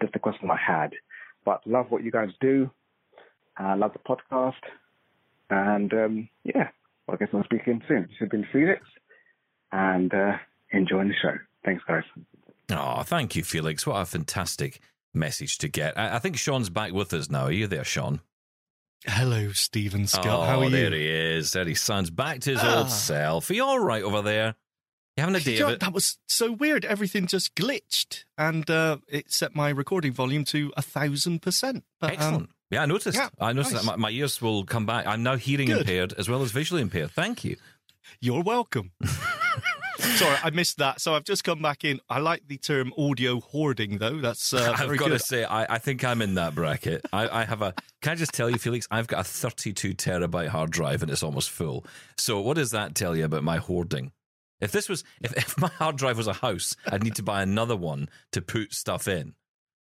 just a question I had. But love what you guys do. I love the podcast. And um, yeah, well, I guess I'll speak again soon. This has been Felix and uh, enjoying the show. Thanks, guys. Oh, thank you, Felix. What a fantastic message to get. I, I think Sean's back with us now. Are you there, Sean? Hello, Stephen Scott. oh, How are there you? he is. There he sounds back to his Ah. old self. Are you all right over there? You having a day of it? that was so weird. Everything just glitched, and uh, it set my recording volume to a thousand percent. Um, Excellent. yeah, I noticed. yeah, I noticed nice. that my, my ears will come back. I'm now hearing Good. impaired as well as visually impaired. Thank you. You're welcome. Sorry, I missed that. So I've just come back in. I like the term audio hoarding, though. That's uh, I've got good. to say, I, I think I'm in that bracket. I, I have a. Can I just tell you, Felix? I've got a 32 terabyte hard drive and it's almost full. So, what does that tell you about my hoarding? If this was, if, if my hard drive was a house, I'd need to buy another one to put stuff in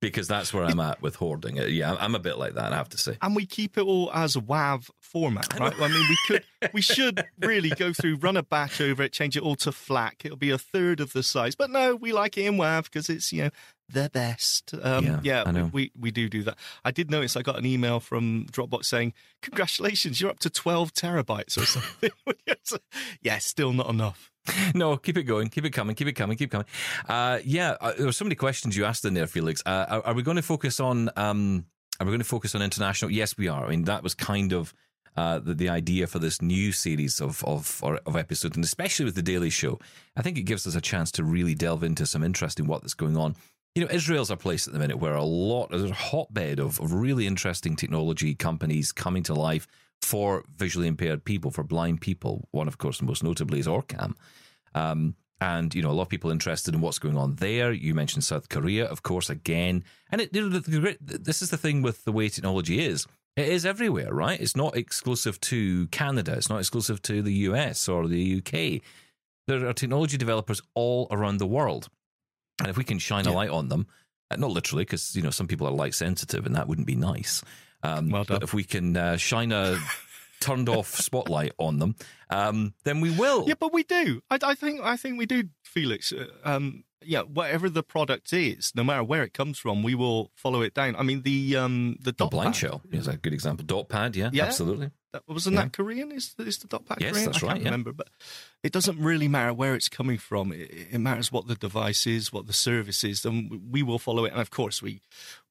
because that's where I'm at with hoarding. Uh, Yeah, I'm a bit like that, I have to say. and we keep it all as WAV format, right? I mean, we could, we should really go through, run a batch over it, change it all to FLAC. It'll be a third of the size, but no, we like it in WAV because it's you know the best. Um, Yeah, yeah, I. We, we do do that. I did notice I got an email from Dropbox saying, "Congratulations, you're up to 12 terabytes or something." yeah, still not enough. No, keep it going, keep it coming, keep it coming, keep coming. Uh, yeah, uh, there were so many questions you asked in there, Felix. Uh, are, are we going to focus on? Um, are we going to focus on international? Yes, we are. I mean, that was kind of uh, the, the idea for this new series of of of episodes, and especially with the Daily Show. I think it gives us a chance to really delve into some interesting what that's going on. You know, Israel's a place at the minute where a lot there's a hotbed of, of really interesting technology companies coming to life for visually impaired people, for blind people. One, of course, most notably is Orcam. Um, and you know a lot of people interested in what's going on there. You mentioned South Korea, of course, again. And it, you know, the, the, this is the thing with the way technology is. It is everywhere, right? It's not exclusive to Canada. It's not exclusive to the US or the UK. There are technology developers all around the world, and if we can shine a light on them, uh, not literally, because you know some people are light sensitive, and that wouldn't be nice. Um, Well done. but if we can uh, shine a turned off spotlight on them, um, then we will. Yeah, but we do. I, I think I think we do, Felix. Uh, Um, yeah, whatever the product is, no matter where it comes from, we will follow it down. I mean, the um the The blind pad, shell is a good example. Dot pad, yeah, Yeah. absolutely. That, wasn't Yeah. that Korean? Is is the dot pad Yes, Korean? that's I can't right, yeah. remember, but it doesn't really matter where it's coming from. It, it matters what the device is, what the service is, and we will follow it. And of course, we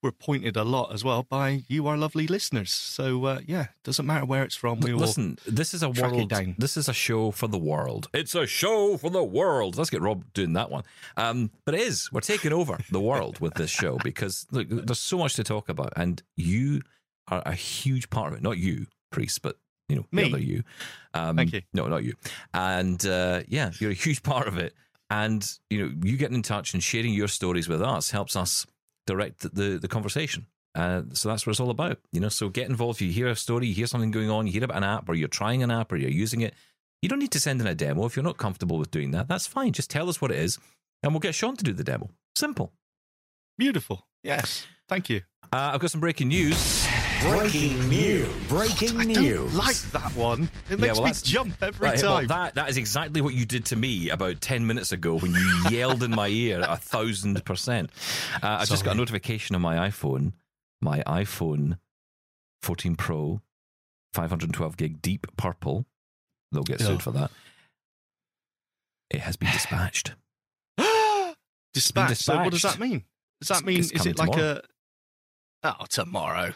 we're pointed a lot as well by you, our lovely listeners. So uh, yeah, doesn't matter where it's from. We will. Listen, this is a world. This is a show for the world. It's a show for the world. Let's get Rob doing that one. Um, but it is. We're taking over the world with this show because look, there's so much to talk about, and you are a huge part of it. Not you, priest, but you know, Me. the other you. Um, Thank you. No, not you. And uh, yeah, you're a huge part of it. And you know, you getting in touch and sharing your stories with us helps us direct the the, the conversation. Uh, so that's what it's all about, you know. So get involved. You hear a story, you hear something going on, you hear about an app, or you're trying an app, or you're using it. You don't need to send in a demo if you're not comfortable with doing that. That's fine. Just tell us what it is, and we'll get Sean to do the demo. Simple. Beautiful. Yes. Thank you. Uh, I've got some breaking news. Breaking news. Breaking news. like that one. It Yeah, makes well, me jump every Right, well, time. that that is exactly what you did to me about ten minutes ago when you yelled in my ear a thousand percent. Uh, I just got a notification on my iPhone, my iPhone 14 Pro, 512 gig deep purple. They'll get sued Oh. for that. It has been dispatched. dispatched. So what does that mean? Does that mean is it like tomorrow. a oh tomorrow?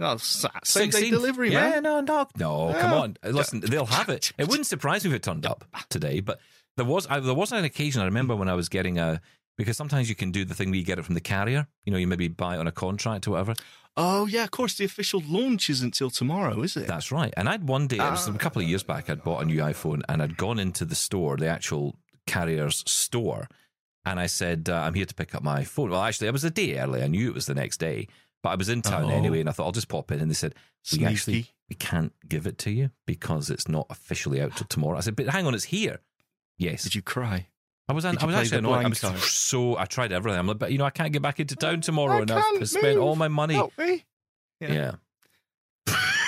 Oh, same day delivery, yeah, man. no, no, no. Come Oh. on, listen. They'll have it. It wouldn't surprise me if it turned up today, but there was I, there was an occasion I remember when I was getting a because sometimes you can do the thing where you get it from the carrier. You know, you maybe buy it on a contract or whatever. Oh yeah, of course. The official launch isn't until tomorrow, is it? That's right. And I'd one day, it was Ah. a couple of years back, I'd bought a new iPhone and I'd gone into the store, the actual carrier's store, and I said, uh, I'm here to pick up my phone. Well, actually, it was a day early. I knew it was the next day, but I was in town Oh. anyway, and I thought I'll just pop in. And they said, We Sneaky. actually we can't give it to you because it's not officially out till tomorrow. I said, But hang on, it's here. Yes. Did you cry? I was, an, I was actually annoyed. I was card? so, I tried everything. I'm like, but you know, I can't get back into town tomorrow, I and I've spent all my money. Help me. yeah. Yeah.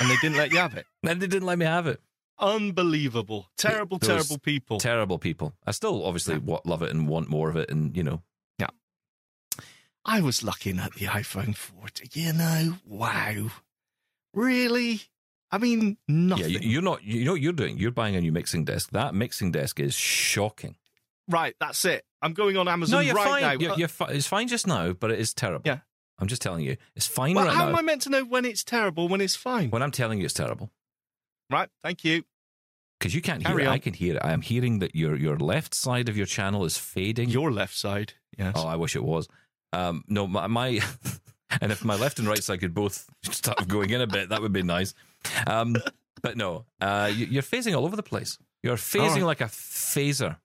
And they didn't let you have it. And they didn't let me have it. Unbelievable. Terrible, Those terrible people. terrible people. I still obviously wa- love it and want more of it, and you know, I was looking at the iPhone 40. You know, wow. Really? I mean, nothing. yeah, you, you're not. You know what you're doing? You're buying a new mixing desk. That mixing desk is shocking. right, that's it. I'm going on Amazon no, you're right fine. now. You're, you're fi- it's fine just now, but it is terrible. Yeah. I'm just telling you, it's fine well, right how now. How am I meant to know when it's terrible, when it's fine? when I'm telling you, it's terrible Right, thank you. because you can't Carry hear it. I can hear it. I am hearing that your your left side of your channel is fading. Your left side, yes. Oh, I wish it was. Um, no, my, my and if my left and right side could both start going in a bit, that would be nice. Um, but no, uh, you, you're phasing all over the place. You're phasing right. like a phaser.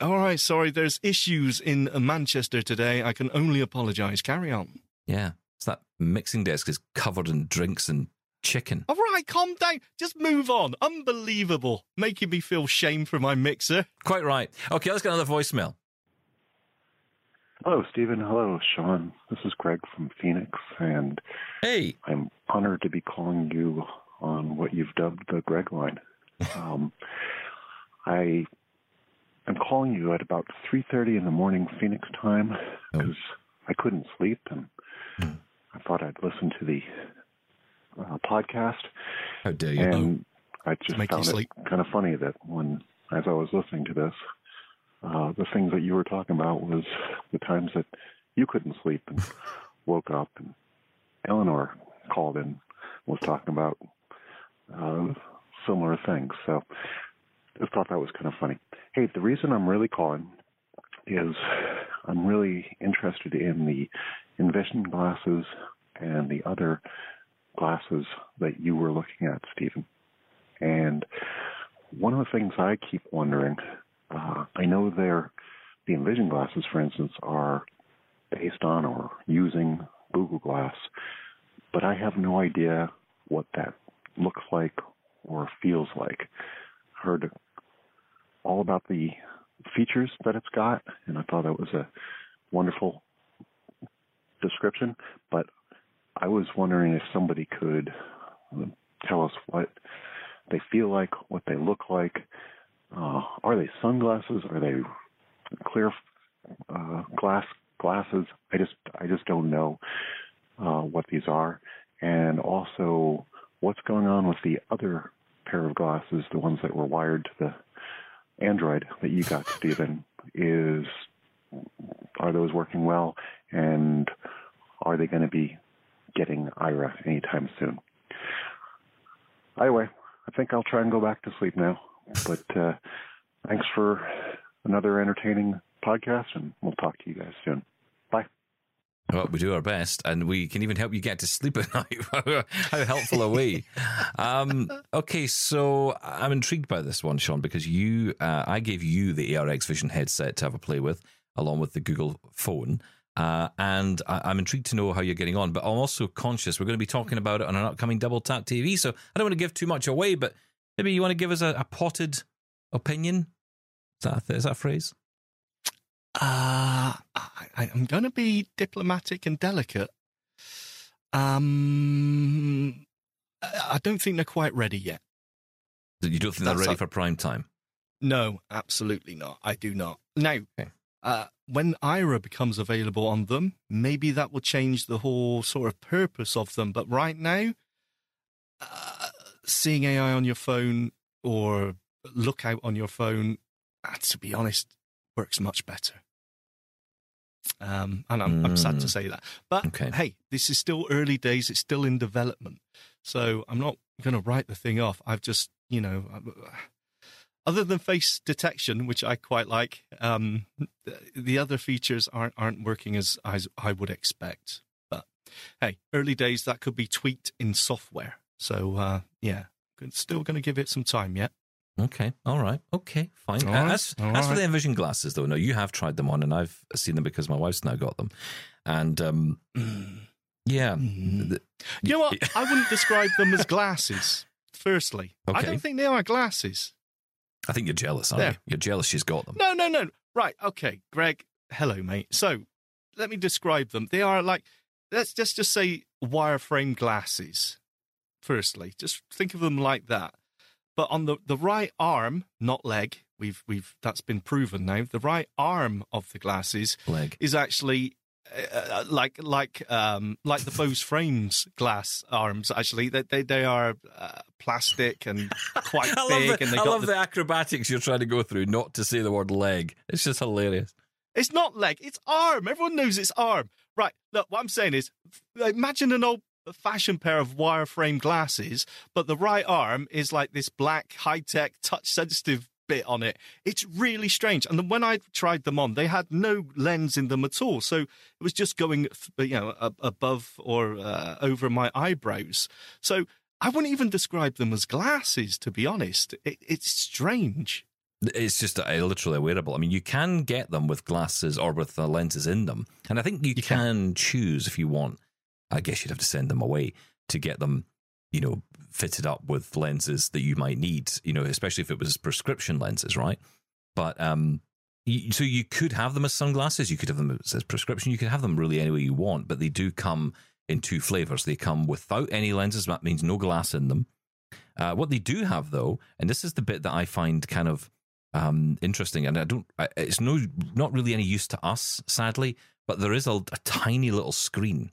All right, sorry, there's issues in Manchester today. I can only apologise. Carry on. Yeah, it's that mixing desk is covered in drinks and chicken. All right, calm down. Just move on. Unbelievable. Making me feel shame for my mixer. Quite right. Okay, let's get another voicemail. Hello, Stephen. Hello, Sean. This is Greg from Phoenix, and Hey. I'm honored to be calling you on what you've dubbed the Greg line. Um, I am calling you at about 3:30 in the morning Phoenix time Oh. because I couldn't sleep, and Hmm. I thought I'd listen to the uh, podcast. How dare you? And I just found sleep. it kind of funny that when, as I was listening to this, uh, the things that you were talking about was the times that you couldn't sleep and woke up, and Eleanor called in was talking about uh, similar things. So just thought that was kind of funny. Hey, the reason I'm really calling is I'm really interested in the Envision glasses and the other glasses that you were looking at, Stephen. And one of the things I keep wondering, uh, I know they're the Envision glasses, for instance, are based on or using Google Glass, but I have no idea what that looks like or feels like. Heard all about the features that it's got, and I thought that was a wonderful description, but I was wondering if somebody could uh, tell us what they feel like, what they look like. Uh, are they sunglasses? Are they clear uh, glass glasses? I just I just don't know uh, what these are, and also what's going on with the other pair of glasses, the ones that were wired to the Android that you got, Stephen. Is are those working well, and are they going to be getting Aira anytime soon? Anyway, I think I'll try and go back to sleep now. But uh, thanks for another entertaining podcast, and we'll talk to you guys soon. Bye. Well, we do our best, and we can even help you get to sleep at night. How helpful are we? Um, okay, so I'm intrigued by this one, Sean, because you, uh, I gave you the ARX Vision headset to have a play with, along with the Google phone. Uh, and I, am intrigued to know how you're getting on, but I'm also conscious we're going to be talking about it on an upcoming Double Tap TV. So I don't want to give too much away, but maybe you want to give us a, a potted opinion. Is that, a, is that a phrase? Uh, I, I'm going to be diplomatic and delicate. Um, I don't think they're quite ready yet. You don't think they're ready a- for prime time? No, absolutely not. I do not. Now, Okay. uh, when Aira becomes available on them, maybe that will change the whole sort of purpose of them. But right now, Seeing AI on your phone or Lookout on your phone, uh, to be honest, works much better. Um, and I'm, I'm sad to Mm. say that. But Okay. hey, this is still early days. It's still in development. So I'm not going to write the thing off. I've just, you know, other than face detection, which I quite like, um, the, the other features aren't aren't working as, as I would expect. But hey, early days that could be tweaked in software. So uh, yeah, still going to give it some time yet. Okay, all right, okay, fine. Right, as all as for the Envision glasses, though, no, you have tried them on, and I've seen them because my wife's now got them, and um, yeah, Mm. You know what? I wouldn't describe them as glasses. Firstly, I don't think they are glasses. I think you're jealous, aren't There. you? You're jealous she's got them. No, no, no. Right. Okay, Greg. Hello, mate. So, let me describe them. They are like let's just just say wireframe glasses. Firstly, just think of them like that. But on the the right arm, not leg, we've we've that's been proven now. The right arm of the glasses Leg. is actually uh, like like um like the Bose frames glass arms. Actually, they they, they are uh, plastic and quite big, the, and they I got love the the acrobatics you're trying to go through, not to say the word leg. It's just hilarious. It's not leg, it's arm. Everyone knows it's arm. Right. Look, what I'm saying is imagine an old fashioned pair of wireframe glasses, but the right arm is like this black, high tech, touch sensitive bit on it. It's really strange. And then when I tried them on, they had no lens in them at all. So it was just going, you know, above or uh, over my eyebrows. So I wouldn't even describe them as glasses, to be honest. It, it's strange. It's just a, literally a wearable. I mean, you can get them with glasses or with the lenses in them, and I think you, You can, can. choose if you want. I guess you'd have to send them away to get them you know, fitted up with lenses that you might need, you know, especially if it was prescription lenses, right? But um, so you could have them as sunglasses, you could have them as prescription, you could have them really any way you want, but they do come in two flavors. They come without any lenses, that means no glass in them. Uh, what they do have, though, and this is the bit that I find kind of um, interesting, and I don't, it's no, not really any use to us, sadly, but there is a, a tiny little screen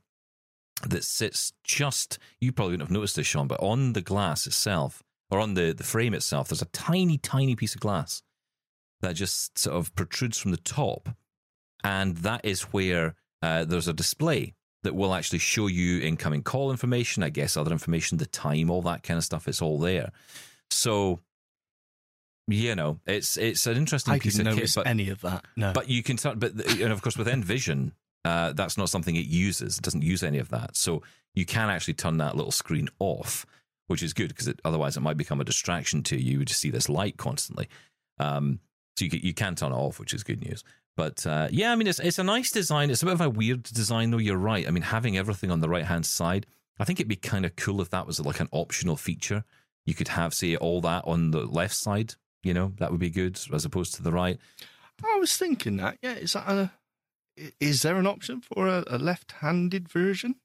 that sits just, you probably wouldn't have noticed this, Sean, but on the glass itself, or on the, the frame itself, there's a tiny, tiny piece of glass that just sort of protrudes from the top. And that is where uh, there's a display that will actually show you incoming call information, I guess, other information, the time, all that kind of stuff. It's all there. So, you know, it's it's an interesting I piece of kit. But, any of that. No. but you can start, but and of course with Envision, uh, that's not something it uses. It doesn't use any of that. So you can actually turn that little screen off, which is good because otherwise it might become a distraction to you. You just see this light constantly. Um, so you can, you can turn it off, which is good news. But uh, yeah, I mean, it's it's a nice design. It's a bit of a weird design, though. You're right. I mean, having everything on the right hand side, I think it'd be kind of cool if that was like an optional feature. You could have, say, all that on the left side. You know, that would be good as opposed to the right. I was thinking that. Yeah, is that a? Is there an option for a, a left-handed version?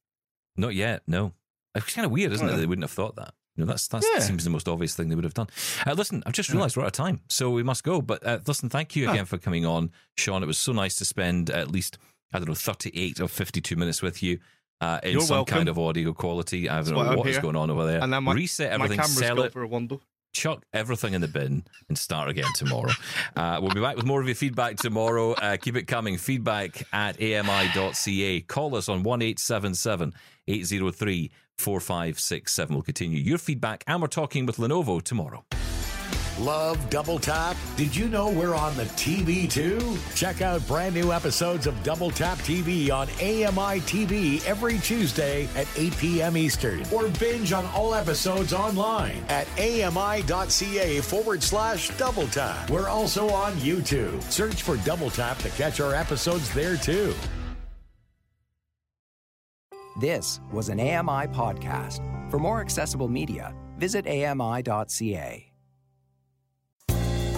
Not yet. No, it's kind of weird, isn't it? They wouldn't have thought that. You know, that's, that's Yeah. that seems the most obvious thing they would have done. Uh, listen, I've just realised we're out of time, so we must go. But uh, listen, thank you Ah. again for coming on, Sean. It was so nice to spend at least I don't know thirty eight or fifty two minutes with you. Uh, in You're some welcome. kind of audio quality. I don't That's know what is going on over there. And then my- Reset My everything, camera's sell got it, for a wonder. Chuck everything in the bin and start again tomorrow. uh, we'll be back with more of your feedback tomorrow. Uh, keep it coming. Feedback at ami.ca. Call us on 1877 803 4567. We'll continue your feedback and we're talking with Lenovo tomorrow. Love Double Tap? Did you know we're on the TV too? Check out brand new episodes of Double Tap TV on AMI TV every Tuesday at 8 p.m. Eastern. Or binge on all episodes online at AMI.ca forward slash Double Tap. We're also on YouTube. Search for Double Tap to catch our episodes there too. This was an AMI podcast. For more accessible media, visit ami.ca.